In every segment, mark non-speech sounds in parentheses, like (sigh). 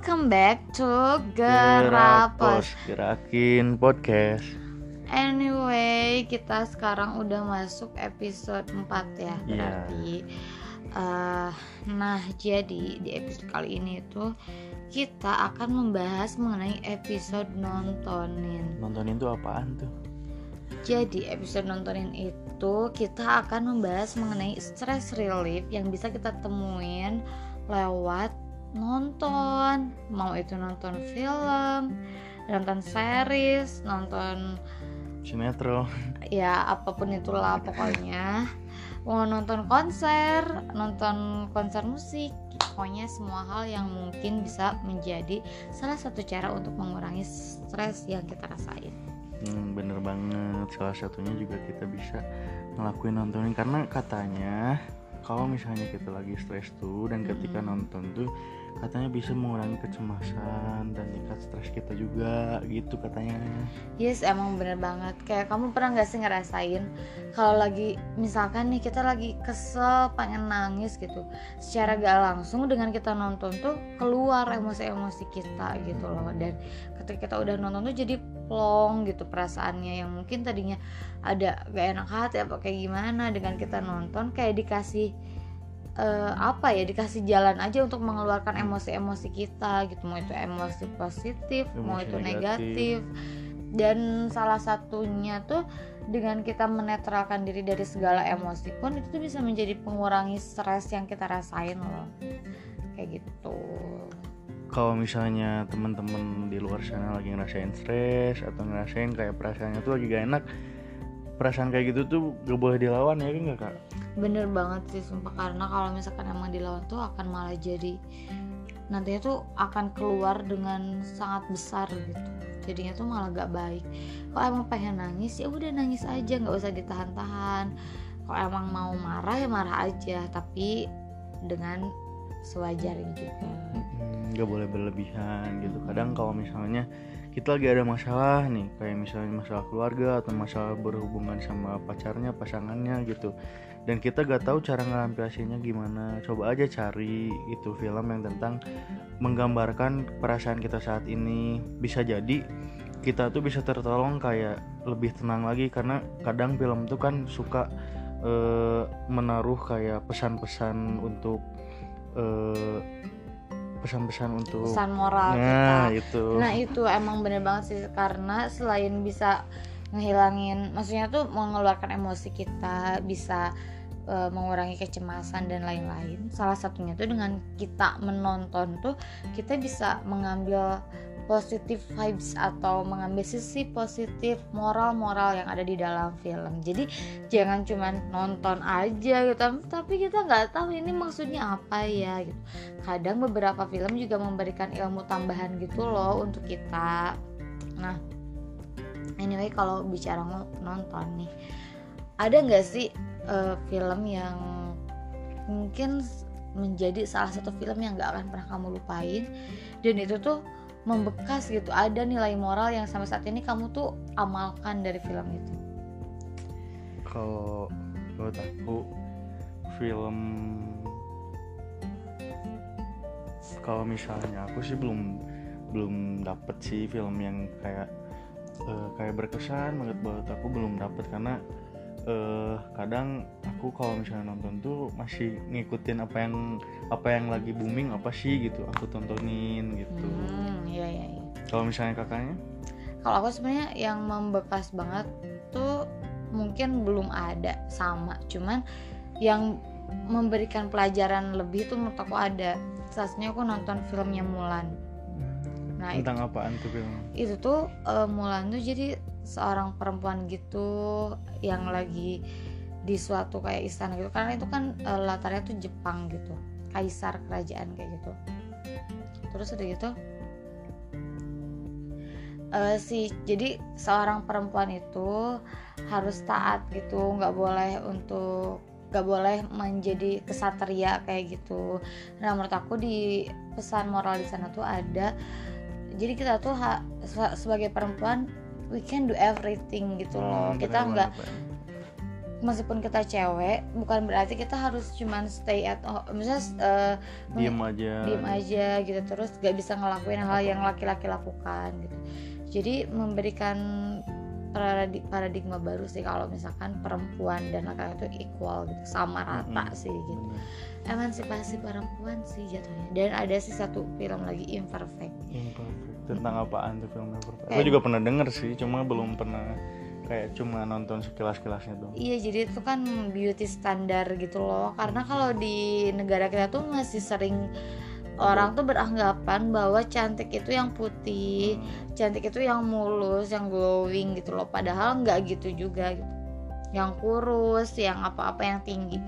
welcome back to Gerapos. Gerakin podcast. Anyway, kita sekarang udah masuk episode 4 ya, Iya. berarti. eh, nah, jadi di episode kali ini tuh kita akan membahas mengenai episode nontonin. Nontonin tuh apaan tuh? Jadi episode nontonin itu kita akan membahas mengenai stress relief yang bisa kita temuin lewat nonton, mau itu nonton film, nonton series, nonton Sinetron. ya apa pun itulah pokoknya. Mau nonton konser, nonton konser musik, pokoknya semua hal yang mungkin bisa menjadi salah satu cara untuk mengurangi stres yang kita rasain. Hmm, bener banget. Salah satunya juga kita bisa ngelakuin nontonin karena katanya kalau misalnya kita lagi stres tuh dan ketika Mm-mm. nonton tuh katanya bisa mengurangi kecemasan dan tingkat stres kita juga gitu katanya. Yes, emang bener banget. Kayak kamu pernah gak sih ngerasain kalau lagi misalkan nih kita lagi kesel, pengen nangis gitu. Secara gak langsung dengan kita nonton tuh keluar emosi-emosi kita gitu loh. Dan ketika kita udah nonton tuh jadi plong gitu perasaannya yang mungkin tadinya ada gak enak hati apa kayak gimana dengan kita nonton kayak dikasih eh, apa ya dikasih jalan aja untuk mengeluarkan emosi-emosi kita gitu mau itu emosi positif mau Emosi itu negatif. negatif dan salah satunya tuh dengan kita menetralkan diri dari segala emosi pun itu tuh bisa menjadi pengurangi stres yang kita rasain loh kayak gitu Kalau misalnya teman-teman di luar sana lagi ngerasain stres atau ngerasain kayak perasaannya tuh lagi gak enak, perasaan kayak gitu tuh gak boleh dilawan ya kan nggak kak? Bener banget sih sumpah. Karena kalau misalkan emang dilawan tuh akan malah jadi nantinya tuh akan keluar dengan sangat besar gitu. Jadinya tuh malah gak baik. Kalau emang pengen nangis ya udah nangis aja nggak usah ditahan-tahan. Kalau emang mau marah ya marah aja. Tapi dengan sewajarnya juga. Nggak boleh berlebihan gitu. Kadang kalau misalnya kita lagi ada masalah nih kayak misalnya masalah keluarga atau masalah berhubungan sama pacarnya pasangannya gitu dan kita gak tahu cara ngelampiasinnya gimana. Coba aja cari itu film yang tentang menggambarkan perasaan kita saat ini. Bisa jadi kita tuh bisa tertolong kayak lebih tenang lagi karena kadang film tuh kan suka eh, menaruh kayak pesan-pesan untuk eh, pesan-pesan untuk pesan moral nah kita. itu. Nah itu emang bener banget sih karena selain bisa ngehilangin, maksudnya tuh mengeluarkan emosi kita, bisa e, mengurangi kecemasan dan lain-lain. Salah satunya tuh dengan kita menonton tuh kita bisa mengambil positif vibes atau mengambil sisi positif moral-moral yang ada di dalam film. Jadi jangan cuman nonton aja gitu, tapi kita nggak tahu ini maksudnya apa ya gitu kadang beberapa film juga memberikan ilmu tambahan gitu loh untuk kita nah anyway kalau bicara nonton nih ada nggak sih eh, film yang mungkin menjadi salah satu film yang nggak akan pernah kamu lupain? Dan itu tuh membekas gitu ada nilai moral yang sampai saat ini kamu tuh amalkan dari film itu. Kalau menurut aku film kalau misalnya aku sih belum belum dapet sih film yang kayak eh, kayak berkesan banget buat aku belum dapet. Karena eh, kadang aku kalau misalnya nonton tuh masih ngikutin apa yang apa yang lagi booming apa sih gitu aku tontonin gitu. Hmm iya iya iya. Kalau misalnya kakaknya? Kalau aku sebenarnya yang membekas banget tuh mungkin belum ada sama. Cuman yang memberikan pelajaran lebih tuh menurut aku ada. Saatnya aku nonton filmnya Mulan nah itu, tentang apaan tuh film itu tuh eh, Mulan tuh jadi seorang perempuan gitu yang lagi di suatu kayak istana gitu. Karena itu kan eh, latarnya tuh Jepang gitu. Kaisar kerajaan kayak gitu. Terus udah gitu eh, si jadi seorang perempuan itu harus taat gitu. Nggak boleh untuk nggak boleh menjadi kesatria kayak gitu. Nah menurut aku di pesan moral di sana tuh ada jadi kita tuh ha- se- sebagai perempuan we can do everything gitu loh. Hmm, kita nggak meskipun kita cewek bukan berarti kita harus cuman stay at home misalnya uh, diem aja. diem aja gitu terus gak bisa ngelakuin hal yang laki-laki lakukan gitu. Jadi memberikan paradigma baru sih kalau misalkan perempuan dan laki-laki itu equal gitu sama rata hmm, sih gitu. Emansipasi perempuan sih jatuhnya. Dan ada sih satu film lagi imperfect. Imperfect tentang apaan tuh film imperfect aku juga pernah denger sih cuma belum pernah kayak cuma nonton sekilas-kilasnya dong. Iya, jadi itu kan beauty standar gitu loh. Karena kalau di negara kita tuh masih sering orang tuh beranggapan bahwa cantik itu yang putih, hmm. cantik itu yang mulus, yang glowing gitu loh. Padahal nggak gitu juga gitu. Yang kurus, yang apa-apa yang tinggi.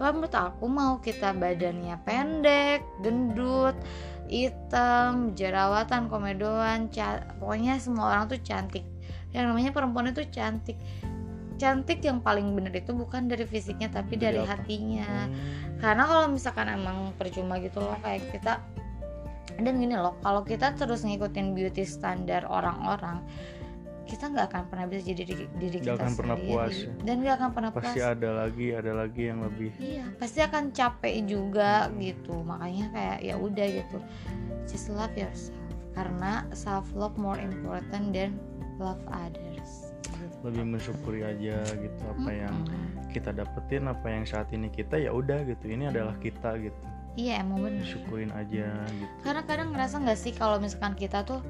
Tapi menurut aku mau kita badannya pendek, gendut, hitam, jerawatan, komedoan, pokoknya semua orang tuh cantik yang namanya perempuan itu cantik cantik yang paling bener itu bukan dari fisiknya tapi dari, dari hatinya hmm. karena kalau misalkan emang percuma gitu loh kayak kita dan gini loh kalau kita terus ngikutin beauty standar orang-orang kita nggak akan pernah bisa jadi diri, diri gak kita akan pernah puas ya. dan nggak akan pernah pasti puas. ada lagi ada lagi yang lebih iya pasti akan capek juga hmm. gitu. Makanya kayak ya udah gitu. Just love yourself. Karena self love more important than love others. Gitu. lebih mensyukuri aja gitu apa hmm. yang kita dapetin apa yang saat ini kita ya udah gitu. Ini adalah kita gitu. Iya emang bener syukurin aja gitu. Karena kadang ngerasa nggak sih kalau misalkan kita tuh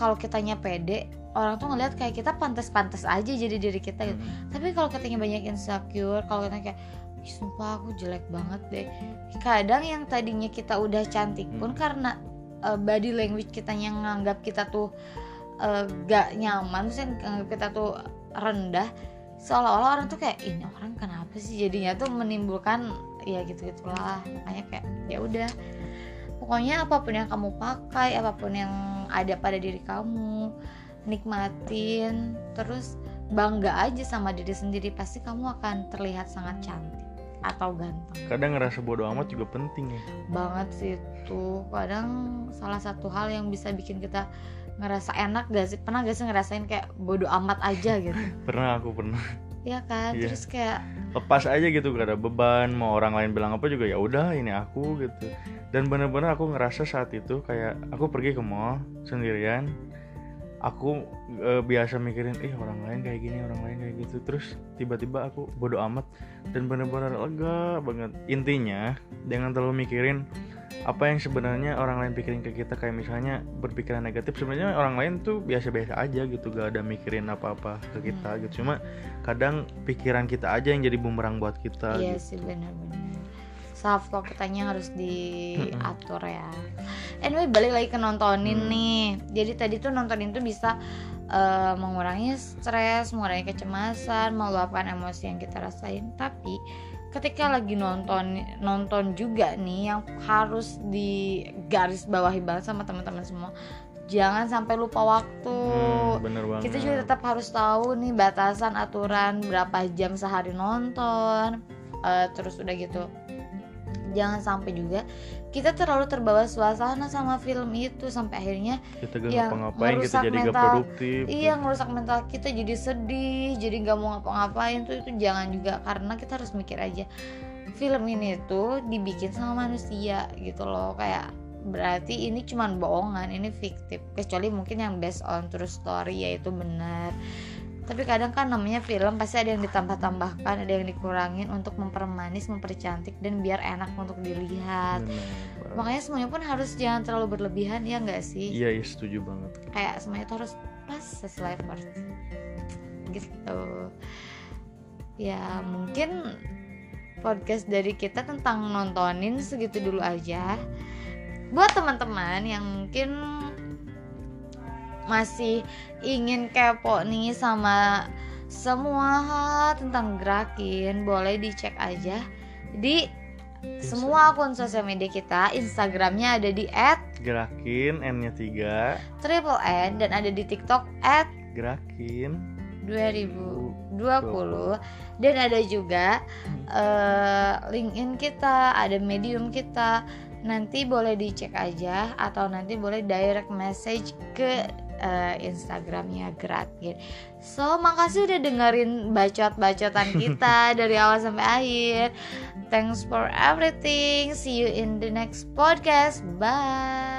kalau kitanya pede orang tuh ngeliat kayak kita pantas-pantas aja jadi diri kita gitu hmm. tapi kalau katanya banyak insecure kalau kita kayak sumpah aku jelek banget deh kadang yang tadinya kita udah cantik pun hmm. karena uh, body language kita yang nganggap kita tuh uh, gak nyaman sih kita tuh rendah seolah-olah orang tuh kayak ini orang kenapa sih jadinya tuh menimbulkan ya gitu gitulah makanya kayak ya udah pokoknya apa pun yang kamu pakai apa pun yang ada pada diri kamu nikmatin terus bangga aja sama diri sendiri pasti kamu akan terlihat sangat cantik atau ganteng. Kadang ngerasa bodoh amat juga penting ya. Banget sih itu. Kadang salah satu hal yang bisa bikin kita ngerasa enak gak sih? Pernah gak sih ngerasain kayak bodoh amat aja gitu? (laughs) Pernah aku pernah Iya kan? Yeah. terus kayak lepas aja gitu gak ada beban. Mau orang lain bilang apa juga ya udah ini aku gitu. Dan bener-bener aku ngerasa saat itu kayak aku pergi ke mall sendirian aku e, biasa mikirin eh orang lain kayak gini orang lain kayak gitu. Terus tiba-tiba aku bodoh amat dan bener-bener lega banget. Intinya jangan terlalu mikirin apa yang sebenarnya orang lain pikirin ke kita. Kayak misalnya berpikiran negatif sebenarnya orang lain tuh biasa-biasa aja gitu gak ada mikirin apa-apa ke kita hmm. gitu. Cuma kadang pikiran kita aja yang jadi bumerang buat kita iya gitu. sih benar-benar self talk kitanya harus diatur ya. Anyway balik lagi ke nontonin hmm. nih. Jadi tadi tuh nontonin tuh bisa uh, mengurangi stres mengurangi kecemasan meluapkan emosi yang kita rasain. Tapi ketika lagi nonton nonton juga nih yang harus di garis bawahi banget sama teman-teman semua jangan sampai lupa waktu. Hmm, bener banget. kita juga tetap harus tahu nih batasan aturan berapa jam sehari nonton uh, terus udah gitu jangan sampai juga kita terlalu terbawa suasana sama film itu sampai akhirnya kita gak yang ngapa-ngapain kita jadi mental, gak produktif. Iya ngerusak mental kita jadi sedih jadi gak mau ngapa-ngapain tuh itu jangan juga karena kita harus mikir aja film ini tuh dibikin sama manusia gitu loh kayak berarti ini cuman bohongan ini fiktif. Kecuali mungkin yang based on true story yaitu benar tapi kadang kan namanya film pasti ada yang ditambah-tambahkan ada yang dikurangin untuk mempermanis mempercantik dan biar enak untuk dilihat. Benar. makanya semuanya pun harus jangan terlalu berlebihan ya nggak sih? Iya iya setuju banget. Kayak semuanya itu harus pas sesuai part gitu. Ya mungkin podcast dari kita tentang nontonin segitu dulu aja. Buat teman-teman yang mungkin masih ingin kepo nih sama semua hal tentang gerakin boleh dicek aja di semua akun sosial media kita. Instagramnya ada di @gerakin n-nya 3 triple n dan ada di TikTok at gerakin 2020 dan ada juga uh, LinkedIn kita ada Medium kita. Nanti boleh dicek aja atau nanti boleh direct message ke uh, Instagramnya gratis. So makasih udah dengerin bacot-bacotan (laughs) kita dari awal sampai akhir. Thanks for everything. See you in the next podcast. Bye.